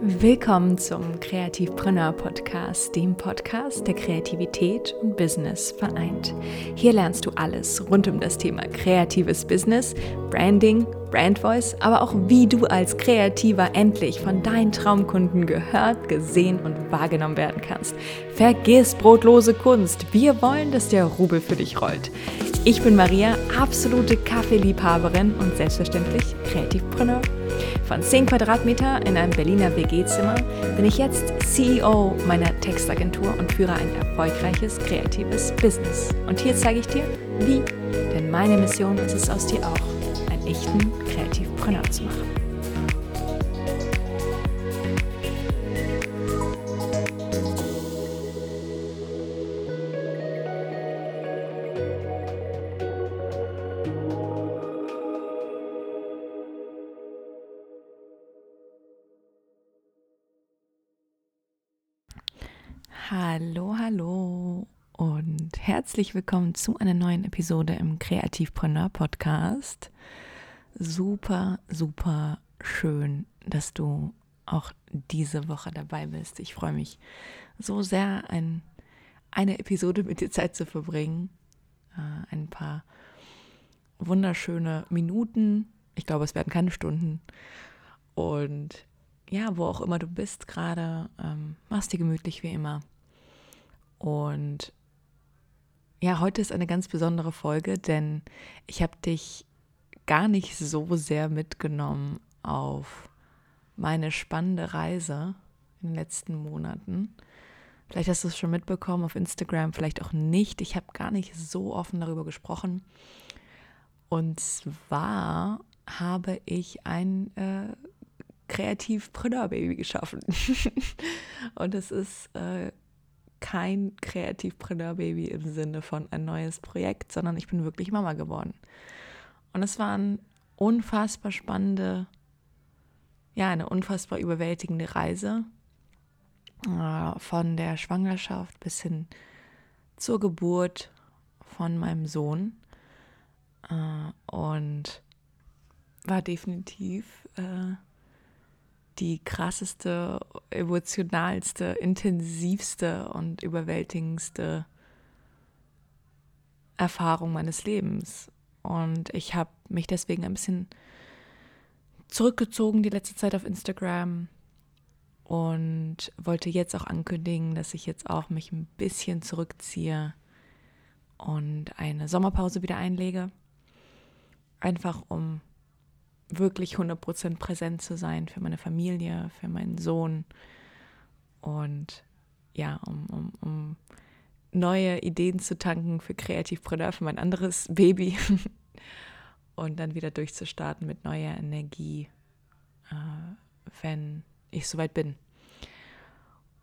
Willkommen zum Kreativpreneur Podcast, dem Podcast, der Kreativität und Business vereint. Hier lernst du alles rund um das Thema kreatives Business, Branding, Brand Voice, aber auch wie du als Kreativer endlich von deinen Traumkunden gehört, gesehen und wahrgenommen werden kannst. Vergiss brotlose Kunst. Wir wollen, dass der Rubel für dich rollt. Ich bin Maria, absolute Kaffeeliebhaberin und selbstverständlich Kreativpreneur. Von 10 Quadratmeter in einem Berliner WG-Zimmer bin ich jetzt CEO meiner Textagentur und führe ein erfolgreiches kreatives Business. Und hier zeige ich dir, wie. Denn meine Mission ist es aus dir auch, einen echten Kreativpreneur zu machen. Herzlich willkommen zu einer neuen Episode im Kreativpreneur Podcast. Super, super schön, dass du auch diese Woche dabei bist. Ich freue mich so sehr, ein, eine Episode mit dir Zeit zu verbringen. Äh, ein paar wunderschöne Minuten. Ich glaube, es werden keine Stunden. Und ja, wo auch immer du bist gerade, ähm, machst dir gemütlich wie immer. Und ja, heute ist eine ganz besondere Folge, denn ich habe dich gar nicht so sehr mitgenommen auf meine spannende Reise in den letzten Monaten. Vielleicht hast du es schon mitbekommen auf Instagram, vielleicht auch nicht. Ich habe gar nicht so offen darüber gesprochen. Und zwar habe ich ein äh, Kreativpreneur-Baby geschaffen. Und es ist äh, kein Kreativpreneur-Baby im Sinne von ein neues Projekt, sondern ich bin wirklich Mama geworden. Und es war eine unfassbar spannende, ja, eine unfassbar überwältigende Reise äh, von der Schwangerschaft bis hin zur Geburt von meinem Sohn. Äh, und war definitiv äh, die krasseste, emotionalste, intensivste und überwältigendste Erfahrung meines Lebens. Und ich habe mich deswegen ein bisschen zurückgezogen die letzte Zeit auf Instagram und wollte jetzt auch ankündigen, dass ich jetzt auch mich ein bisschen zurückziehe und eine Sommerpause wieder einlege. Einfach um wirklich 100% präsent zu sein für meine Familie, für meinen Sohn und ja, um, um, um neue Ideen zu tanken für Kreativpreneur, für mein anderes Baby und dann wieder durchzustarten mit neuer Energie, äh, wenn ich soweit bin.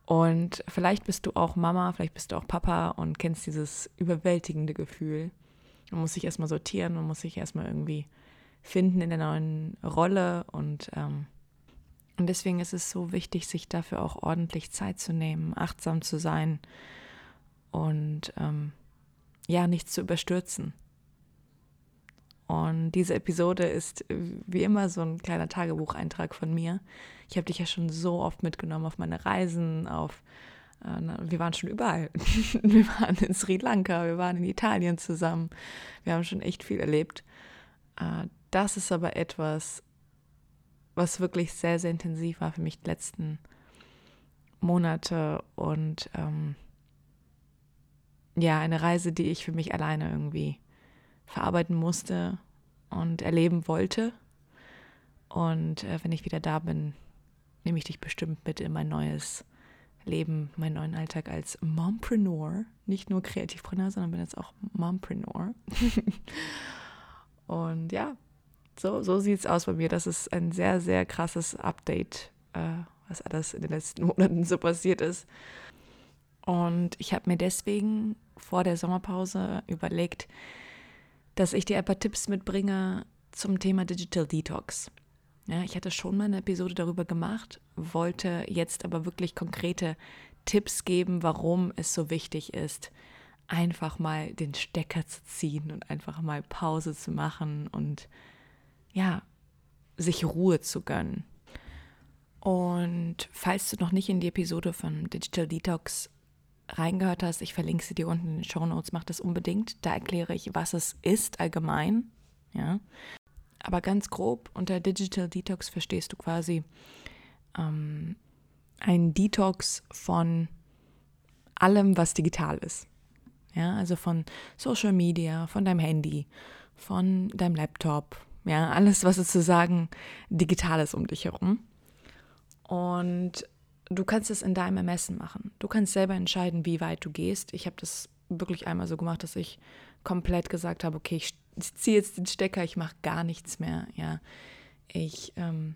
Und vielleicht bist du auch Mama, vielleicht bist du auch Papa und kennst dieses überwältigende Gefühl. Man muss sich erstmal sortieren, man muss sich erstmal irgendwie finden in der neuen Rolle und, ähm, und deswegen ist es so wichtig, sich dafür auch ordentlich Zeit zu nehmen, achtsam zu sein und ähm, ja, nichts zu überstürzen. Und diese Episode ist wie immer so ein kleiner Tagebucheintrag von mir. Ich habe dich ja schon so oft mitgenommen auf meine Reisen, auf äh, wir waren schon überall. wir waren in Sri Lanka, wir waren in Italien zusammen. Wir haben schon echt viel erlebt. Äh, das ist aber etwas, was wirklich sehr, sehr intensiv war für mich die letzten Monate und ähm, ja, eine Reise, die ich für mich alleine irgendwie verarbeiten musste und erleben wollte. Und äh, wenn ich wieder da bin, nehme ich dich bestimmt mit in mein neues Leben, meinen neuen Alltag als Mompreneur. Nicht nur Kreativpreneur, sondern bin jetzt auch Mompreneur. und ja, so, so sieht es aus bei mir. Das ist ein sehr, sehr krasses Update, äh, was alles in den letzten Monaten so passiert ist. Und ich habe mir deswegen vor der Sommerpause überlegt, dass ich dir ein paar Tipps mitbringe zum Thema Digital Detox. Ja, ich hatte schon mal eine Episode darüber gemacht, wollte jetzt aber wirklich konkrete Tipps geben, warum es so wichtig ist, einfach mal den Stecker zu ziehen und einfach mal Pause zu machen und ja, sich Ruhe zu gönnen. Und falls du noch nicht in die Episode von Digital Detox reingehört hast, ich verlinke sie dir unten in den Show Notes, mach das unbedingt. Da erkläre ich, was es ist allgemein. Ja. Aber ganz grob, unter Digital Detox verstehst du quasi ähm, ein Detox von allem, was digital ist. Ja, also von Social Media, von deinem Handy, von deinem Laptop, ja, alles, was sozusagen digital ist um dich herum. Und du kannst es in deinem Ermessen machen. Du kannst selber entscheiden, wie weit du gehst. Ich habe das wirklich einmal so gemacht, dass ich komplett gesagt habe, okay, ich ziehe jetzt den Stecker, ich mache gar nichts mehr. Ja, ich ähm,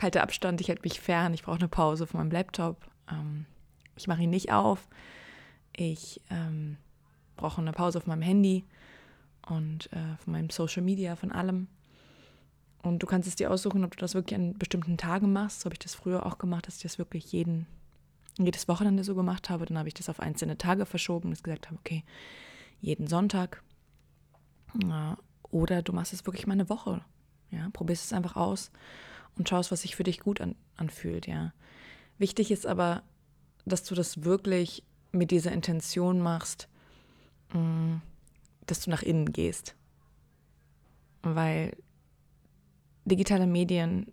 halte Abstand, ich halte mich fern, ich brauche eine Pause von meinem Laptop. Ähm, ich mache ihn nicht auf. Ich ähm, brauche eine Pause auf meinem Handy und äh, von meinem Social Media, von allem. Und du kannst es dir aussuchen, ob du das wirklich an bestimmten Tagen machst. So habe ich das früher auch gemacht, dass ich das wirklich jeden, jedes Wochenende so gemacht habe. Dann habe ich das auf einzelne Tage verschoben und gesagt habe, okay, jeden Sonntag. Oder du machst es wirklich mal eine Woche. Ja, probierst es einfach aus und schaust, was sich für dich gut an, anfühlt. Ja, wichtig ist aber, dass du das wirklich mit dieser Intention machst, mm, dass du nach innen gehst. Weil digitale Medien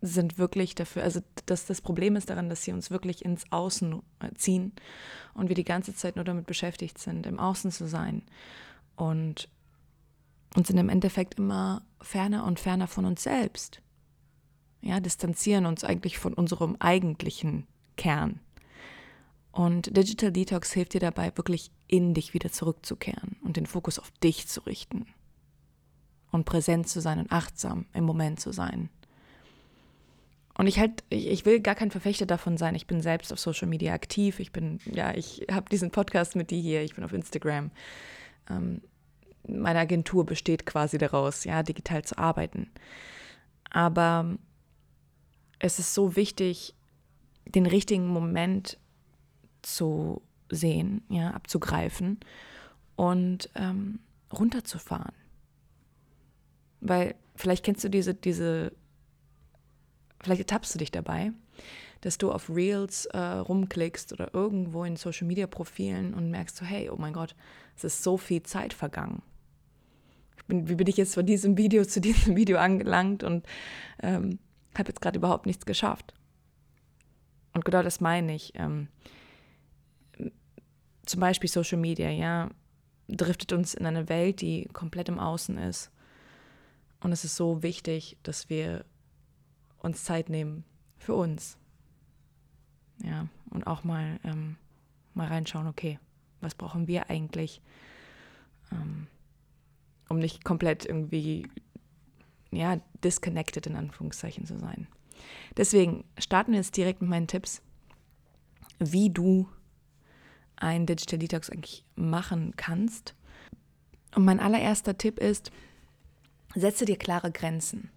sind wirklich dafür, also das, das Problem ist daran, dass sie uns wirklich ins Außen äh, ziehen und wir die ganze Zeit nur damit beschäftigt sind, im Außen zu sein und uns in dem Endeffekt immer ferner und ferner von uns selbst. Ja, distanzieren uns eigentlich von unserem eigentlichen Kern. Und Digital Detox hilft dir dabei, wirklich in dich wieder zurückzukehren und den Fokus auf dich zu richten und präsent zu sein und achtsam im Moment zu sein. Und ich halt, ich, will gar kein Verfechter davon sein. Ich bin selbst auf Social Media aktiv. Ich bin, ja, ich habe diesen Podcast mit dir hier. Ich bin auf Instagram. Ähm, meine Agentur besteht quasi daraus, ja, digital zu arbeiten. Aber es ist so wichtig, den richtigen Moment zu sehen, ja, abzugreifen und ähm, runterzufahren. Weil vielleicht kennst du diese, diese, vielleicht ertappst du dich dabei, dass du auf Reels äh, rumklickst oder irgendwo in Social Media Profilen und merkst so, hey, oh mein Gott, es ist so viel Zeit vergangen. Bin, wie bin ich jetzt von diesem Video zu diesem Video angelangt und ähm, habe jetzt gerade überhaupt nichts geschafft. Und genau das meine ich. Ähm, zum Beispiel Social Media, ja, driftet uns in eine Welt, die komplett im Außen ist. Und es ist so wichtig, dass wir uns Zeit nehmen für uns. Ja, und auch mal, ähm, mal reinschauen, okay, was brauchen wir eigentlich, ähm, um nicht komplett irgendwie, ja, disconnected in Anführungszeichen zu sein. Deswegen starten wir jetzt direkt mit meinen Tipps, wie du ein Digital Detox eigentlich machen kannst. Und mein allererster Tipp ist, setze dir klare Grenzen.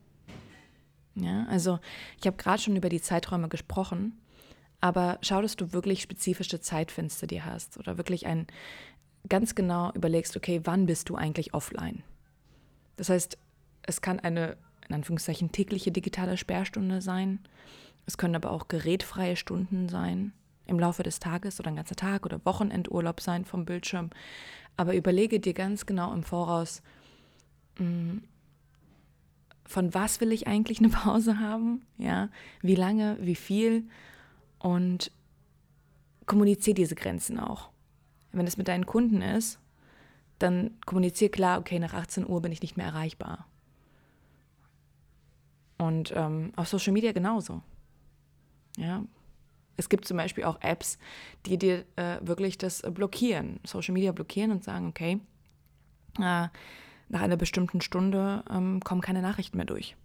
Ja, also ich habe gerade schon über die Zeiträume gesprochen, aber schau, dass du wirklich spezifische Zeitfenster dir hast oder wirklich ein ganz genau überlegst, okay, wann bist du eigentlich offline? Das heißt, es kann eine in Anführungszeichen tägliche digitale Sperrstunde sein. Es können aber auch gerätfreie Stunden sein im Laufe des Tages oder ein ganzer Tag oder Wochenendurlaub sein vom Bildschirm. Aber überlege dir ganz genau im Voraus, mm, von was will ich eigentlich eine Pause haben, ja, wie lange, wie viel und kommuniziere diese Grenzen auch. Wenn es mit deinen Kunden ist, dann kommuniziere klar, okay, nach 18 Uhr bin ich nicht mehr erreichbar. Und ähm, auf Social Media genauso. Ja, es gibt zum Beispiel auch Apps, die dir äh, wirklich das blockieren, Social Media blockieren und sagen, okay, äh, nach einer bestimmten Stunde ähm, kommen keine Nachrichten mehr durch.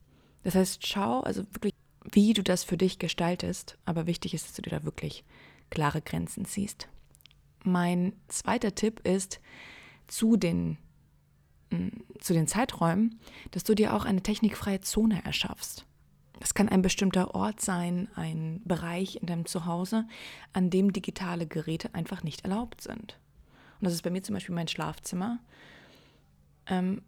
Das heißt, schau also wirklich, wie du das für dich gestaltest, aber wichtig ist, dass du dir da wirklich klare Grenzen ziehst. Mein zweiter Tipp ist zu den, mm, zu den Zeiträumen, dass du dir auch eine technikfreie Zone erschaffst. Das kann ein bestimmter Ort sein, ein Bereich in deinem Zuhause, an dem digitale Geräte einfach nicht erlaubt sind. Und das ist bei mir zum Beispiel mein Schlafzimmer ähm,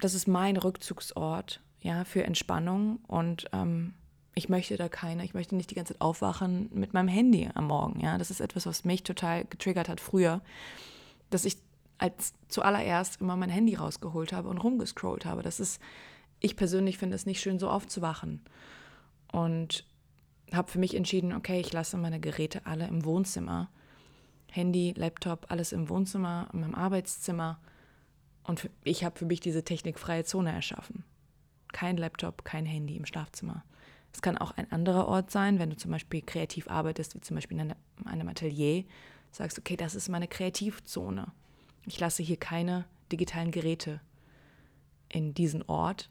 das ist mein Rückzugsort, ja, für Entspannung und ähm, ich möchte da keine, ich möchte nicht die ganze Zeit aufwachen mit meinem Handy am Morgen. Ja, das ist etwas, was mich total getriggert hat früher, dass ich als zuallererst immer mein Handy rausgeholt habe und rumgescrollt habe. Das ist, ich persönlich finde es nicht schön, so aufzuwachen. Und habe für mich entschieden, okay, ich lasse meine Geräte alle im Wohnzimmer. Handy, Laptop, alles im Wohnzimmer, in meinem Arbeitszimmer. Und ich habe für mich diese technikfreie Zone erschaffen. Kein Laptop, kein Handy im Schlafzimmer. Es kann auch ein anderer Ort sein, wenn du zum Beispiel kreativ arbeitest, wie zum Beispiel in einem Atelier, sagst, okay, das ist meine Kreativzone. Ich lasse hier keine digitalen Geräte in diesen Ort,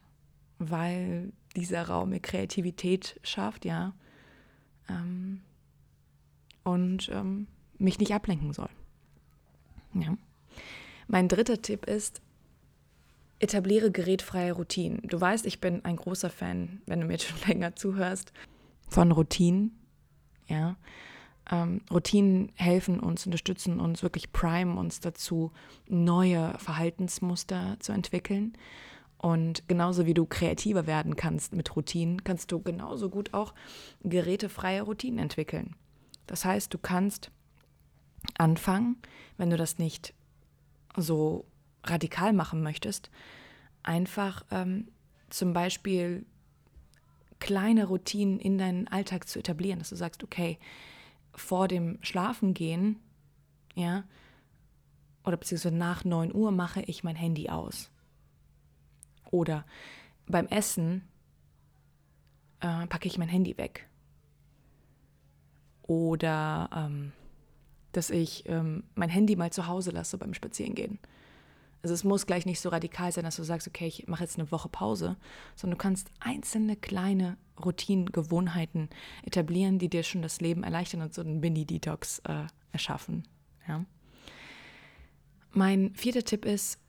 weil dieser Raum mir Kreativität schafft, ja, ähm, und ähm, mich nicht ablenken soll. Ja. Mein dritter Tipp ist, etabliere gerätfreie Routinen. Du weißt, ich bin ein großer Fan, wenn du mir schon länger zuhörst, von Routinen. Ja. Ähm, Routinen helfen uns, unterstützen uns, wirklich primen uns dazu, neue Verhaltensmuster zu entwickeln. Und genauso wie du kreativer werden kannst mit Routinen, kannst du genauso gut auch gerätefreie Routinen entwickeln. Das heißt, du kannst anfangen, wenn du das nicht so radikal machen möchtest, einfach ähm, zum Beispiel kleine Routinen in deinen Alltag zu etablieren, dass du sagst, okay, vor dem Schlafengehen, ja, oder beziehungsweise nach 9 Uhr mache ich mein Handy aus. Oder beim Essen äh, packe ich mein Handy weg. Oder ähm, dass ich ähm, mein Handy mal zu Hause lasse beim Spazierengehen. Also es muss gleich nicht so radikal sein, dass du sagst, okay, ich mache jetzt eine Woche Pause, sondern du kannst einzelne kleine Routinen, Gewohnheiten etablieren, die dir schon das Leben erleichtern und so einen Mini-Detox äh, erschaffen. Ja. Mein vierter Tipp ist,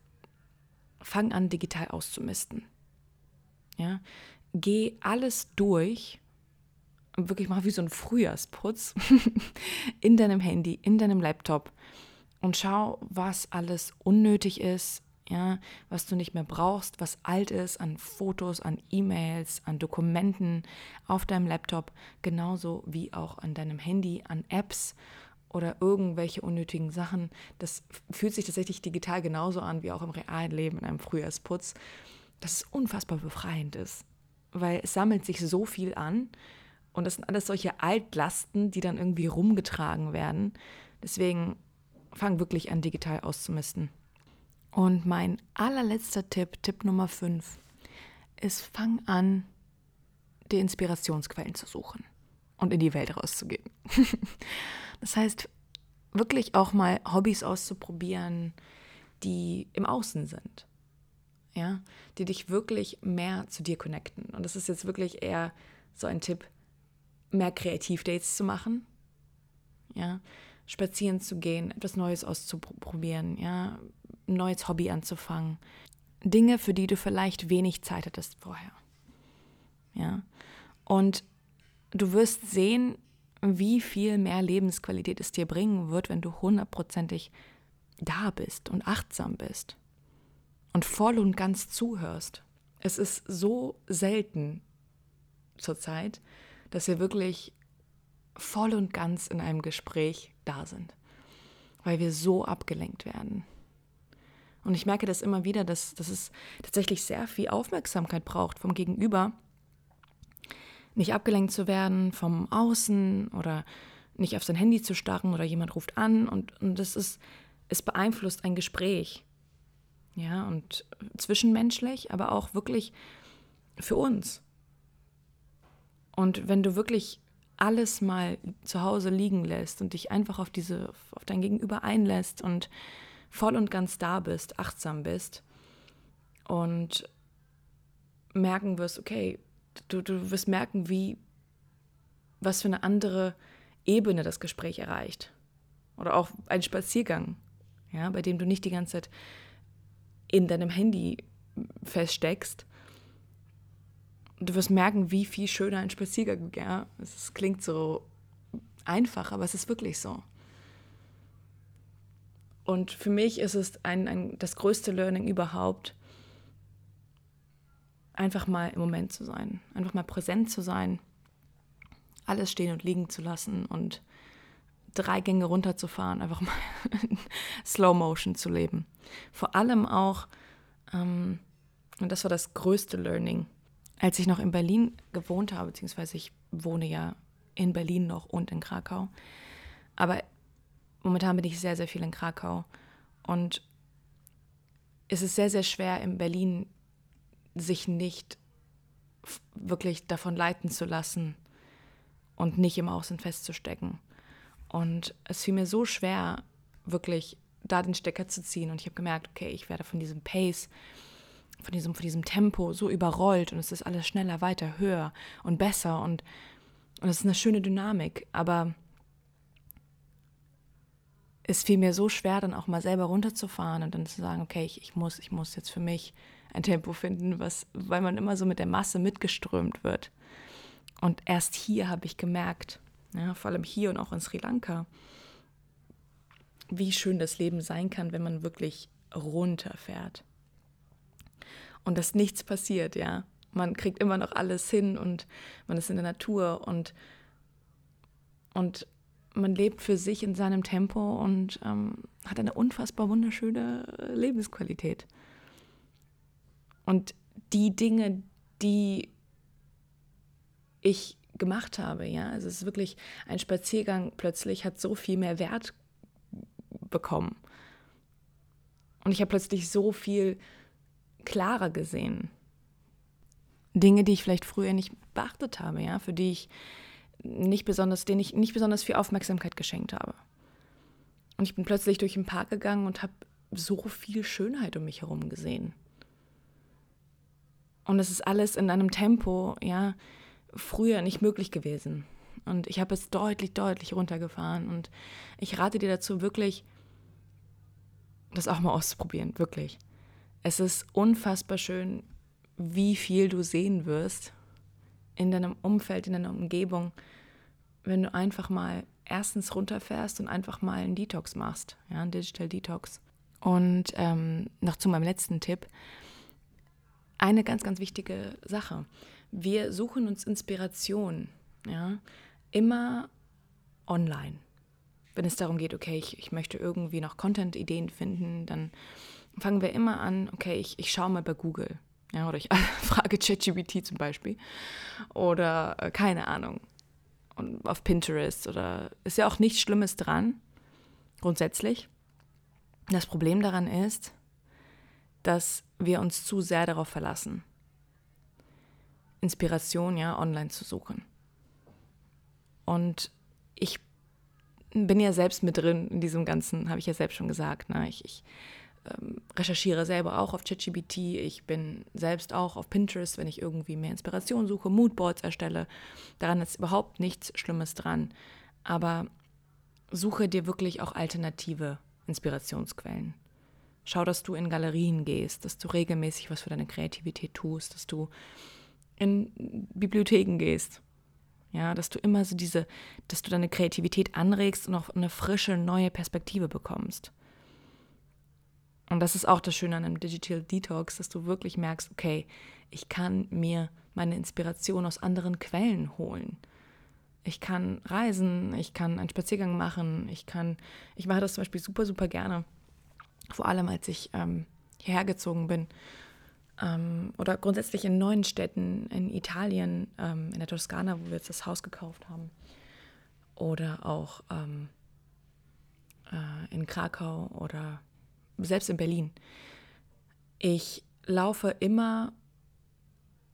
fang an, digital auszumisten. Ja, geh alles durch, wirklich mal wie so ein Frühjahrsputz in deinem Handy, in deinem Laptop und schau, was alles unnötig ist, ja, was du nicht mehr brauchst, was alt ist an Fotos, an E-Mails, an Dokumenten auf deinem Laptop, genauso wie auch an deinem Handy, an Apps oder irgendwelche unnötigen Sachen. Das fühlt sich tatsächlich digital genauso an wie auch im realen Leben in einem Frühjahrsputz, dass es unfassbar befreiend ist, weil es sammelt sich so viel an und das sind alles solche Altlasten, die dann irgendwie rumgetragen werden. Deswegen fang wirklich an, digital auszumisten. Und mein allerletzter Tipp, Tipp Nummer 5, ist, fang an, die Inspirationsquellen zu suchen und in die Welt rauszugehen. das heißt, wirklich auch mal Hobbys auszuprobieren, die im Außen sind. Ja, die dich wirklich mehr zu dir connecten. Und das ist jetzt wirklich eher so ein Tipp, mehr Kreativdates zu machen. Ja, spazieren zu gehen, etwas Neues auszuprobieren, ja, ein neues Hobby anzufangen. Dinge, für die du vielleicht wenig Zeit hattest vorher. Ja. Und du wirst sehen, wie viel mehr Lebensqualität es dir bringen wird, wenn du hundertprozentig da bist und achtsam bist und voll und ganz zuhörst. Es ist so selten zurzeit, dass wir wirklich voll und ganz in einem Gespräch da sind, weil wir so abgelenkt werden. Und ich merke das immer wieder, dass, dass es tatsächlich sehr viel Aufmerksamkeit braucht vom Gegenüber, nicht abgelenkt zu werden vom Außen oder nicht auf sein Handy zu starren oder jemand ruft an und, und das ist, es beeinflusst ein Gespräch. Ja, und zwischenmenschlich, aber auch wirklich für uns. Und wenn du wirklich alles mal zu Hause liegen lässt und dich einfach auf diese, auf dein Gegenüber einlässt und voll und ganz da bist, achtsam bist und merken wirst, okay, du, du wirst merken, wie, was für eine andere Ebene das Gespräch erreicht. Oder auch ein Spaziergang, ja, bei dem du nicht die ganze Zeit in deinem Handy feststeckst, du wirst merken, wie viel schöner ein Spaziergang, ja. Es klingt so einfach, aber es ist wirklich so. Und für mich ist es ein, ein, das größte Learning überhaupt, einfach mal im Moment zu sein, einfach mal präsent zu sein, alles stehen und liegen zu lassen und drei Gänge runterzufahren, einfach mal Slow Motion zu leben. Vor allem auch, ähm, und das war das größte Learning, als ich noch in Berlin gewohnt habe, beziehungsweise ich wohne ja in Berlin noch und in Krakau. Aber momentan bin ich sehr, sehr viel in Krakau. Und es ist sehr, sehr schwer in Berlin, sich nicht wirklich davon leiten zu lassen und nicht im Außen festzustecken. Und es fiel mir so schwer, wirklich da den Stecker zu ziehen. Und ich habe gemerkt, okay, ich werde von diesem Pace, von diesem, von diesem Tempo so überrollt und es ist alles schneller, weiter, höher und besser und, und es ist eine schöne Dynamik. Aber es fiel mir so schwer, dann auch mal selber runterzufahren und dann zu sagen, okay, ich, ich muss, ich muss jetzt für mich ein Tempo finden, was, weil man immer so mit der Masse mitgeströmt wird. Und erst hier habe ich gemerkt, ja, vor allem hier und auch in Sri Lanka, wie schön das Leben sein kann, wenn man wirklich runterfährt. Und dass nichts passiert, ja. Man kriegt immer noch alles hin und man ist in der Natur und, und man lebt für sich in seinem Tempo und ähm, hat eine unfassbar wunderschöne Lebensqualität. Und die Dinge, die ich gemacht habe, ja, also es ist wirklich ein Spaziergang plötzlich hat so viel mehr Wert bekommen. Und ich habe plötzlich so viel klarer gesehen. Dinge, die ich vielleicht früher nicht beachtet habe, ja, für die ich nicht besonders, denen ich nicht besonders viel Aufmerksamkeit geschenkt habe. Und ich bin plötzlich durch den Park gegangen und habe so viel Schönheit um mich herum gesehen. Und es ist alles in einem Tempo, ja, früher nicht möglich gewesen. Und ich habe es deutlich, deutlich runtergefahren. Und ich rate dir dazu, wirklich das auch mal auszuprobieren, wirklich. Es ist unfassbar schön, wie viel du sehen wirst in deinem Umfeld, in deiner Umgebung, wenn du einfach mal erstens runterfährst und einfach mal einen Detox machst, ja, einen Digital Detox. Und ähm, noch zu meinem letzten Tipp. Eine ganz, ganz wichtige Sache. Wir suchen uns Inspiration, ja, immer online. Wenn es darum geht, okay, ich, ich möchte irgendwie noch Content-Ideen finden, dann fangen wir immer an, okay, ich, ich schaue mal bei Google. Ja, oder ich frage ChatGPT zum Beispiel. Oder äh, keine Ahnung. Und auf Pinterest oder ist ja auch nichts Schlimmes dran, grundsätzlich. Das Problem daran ist, dass wir uns zu sehr darauf verlassen, Inspiration ja online zu suchen. Und ich bin ja selbst mit drin in diesem Ganzen, habe ich ja selbst schon gesagt. Ne? Ich, ich ähm, recherchiere selber auch auf ChatGPT. Ich bin selbst auch auf Pinterest, wenn ich irgendwie mehr Inspiration suche, Moodboards erstelle. Daran ist überhaupt nichts Schlimmes dran. Aber suche dir wirklich auch alternative Inspirationsquellen. Schau, dass du in Galerien gehst, dass du regelmäßig was für deine Kreativität tust, dass du in Bibliotheken gehst. Ja, dass du immer so diese, dass du deine Kreativität anregst und auch eine frische, neue Perspektive bekommst. Und das ist auch das Schöne an einem Digital Detox, dass du wirklich merkst, okay, ich kann mir meine Inspiration aus anderen Quellen holen. Ich kann reisen, ich kann einen Spaziergang machen, ich kann, ich mache das zum Beispiel super, super gerne. Vor allem, als ich ähm, hierher gezogen bin ähm, oder grundsätzlich in neuen Städten in Italien, ähm, in der Toskana, wo wir jetzt das Haus gekauft haben, oder auch ähm, äh, in Krakau oder selbst in Berlin. Ich laufe immer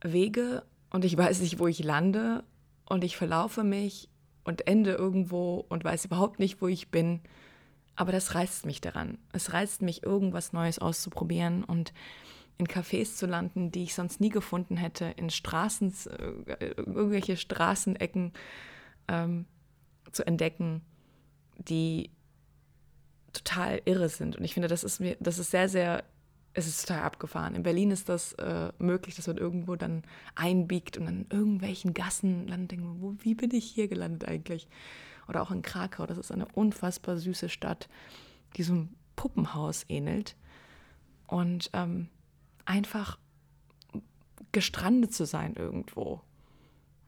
Wege und ich weiß nicht, wo ich lande und ich verlaufe mich und ende irgendwo und weiß überhaupt nicht, wo ich bin. Aber das reizt mich daran. Es reizt mich, irgendwas Neues auszuprobieren und in Cafés zu landen, die ich sonst nie gefunden hätte, in Straßen, äh, irgendwelche Straßenecken ähm, zu entdecken, die total irre sind. Und ich finde, das ist mir, das ist sehr, sehr, es ist total abgefahren. In Berlin ist das äh, möglich, dass man irgendwo dann einbiegt und an irgendwelchen Gassen landet, wo, wie bin ich hier gelandet eigentlich? Oder auch in Krakau, das ist eine unfassbar süße Stadt, die so einem Puppenhaus ähnelt. Und ähm, einfach gestrandet zu sein irgendwo.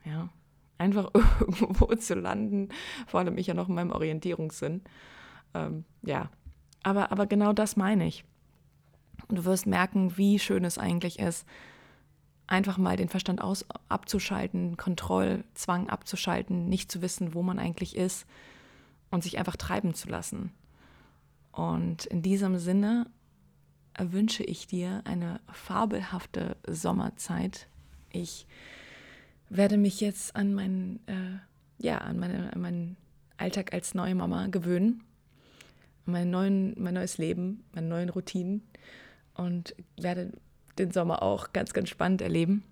Ja, einfach irgendwo zu landen, vor allem ich ja noch in meinem Orientierungssinn. Ähm, ja, aber, aber genau das meine ich. Und du wirst merken, wie schön es eigentlich ist, einfach mal den Verstand aus, abzuschalten, Kontrollzwang abzuschalten, nicht zu wissen, wo man eigentlich ist und sich einfach treiben zu lassen. Und in diesem Sinne wünsche ich dir eine fabelhafte Sommerzeit. Ich werde mich jetzt an meinen, äh, ja, an, meine, an meinen Alltag als neue Mama gewöhnen, mein, neuen, mein neues Leben, meine neuen Routinen und werde den Sommer auch ganz, ganz spannend erleben.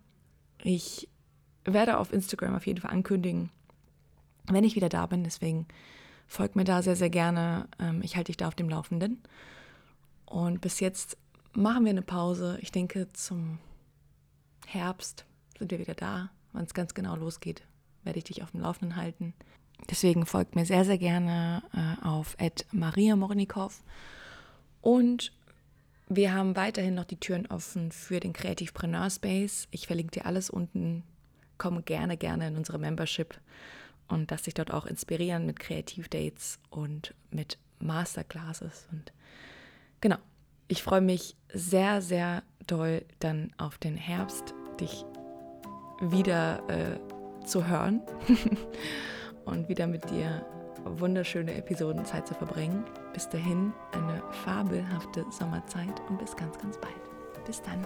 Ich werde auf Instagram auf jeden Fall ankündigen, wenn ich wieder da bin. Deswegen folgt mir da sehr, sehr gerne. Ähm, ich halte dich da auf dem Laufenden. Und bis jetzt machen wir eine Pause. Ich denke, zum Herbst sind wir wieder da. Wann es ganz genau losgeht, werde ich dich auf dem Laufenden halten. Deswegen folgt mir sehr, sehr gerne äh, auf Maria Mornikow. Und wir haben weiterhin noch die Türen offen für den Kreativpreneur Space. Ich verlinke dir alles unten. Komm gerne, gerne in unsere Membership und lass dich dort auch inspirieren mit Kreativdates und mit Masterclasses. Und genau, ich freue mich sehr, sehr doll dann auf den Herbst, dich wieder äh, zu hören und wieder mit dir wunderschöne Episoden Zeit zu verbringen. Bis dahin eine fabelhafte Sommerzeit und bis ganz, ganz bald. Bis dann.